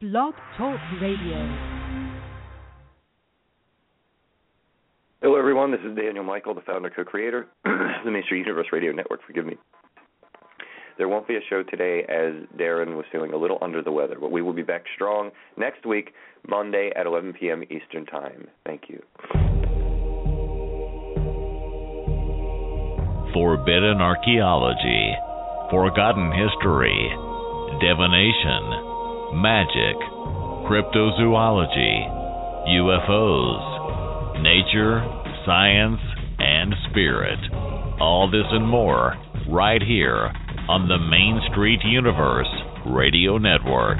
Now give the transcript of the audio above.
Blog Talk Radio. Hello, everyone. This is Daniel Michael, the founder, co-creator of the Main Universe Radio Network. Forgive me. There won't be a show today as Darren was feeling a little under the weather, but we will be back strong next week, Monday at 11 p.m. Eastern Time. Thank you. Forbidden archaeology, forgotten history, divination, magic, cryptozoology, UFOs, nature, science, and spirit. All this and more right here on the Main Street Universe Radio Network.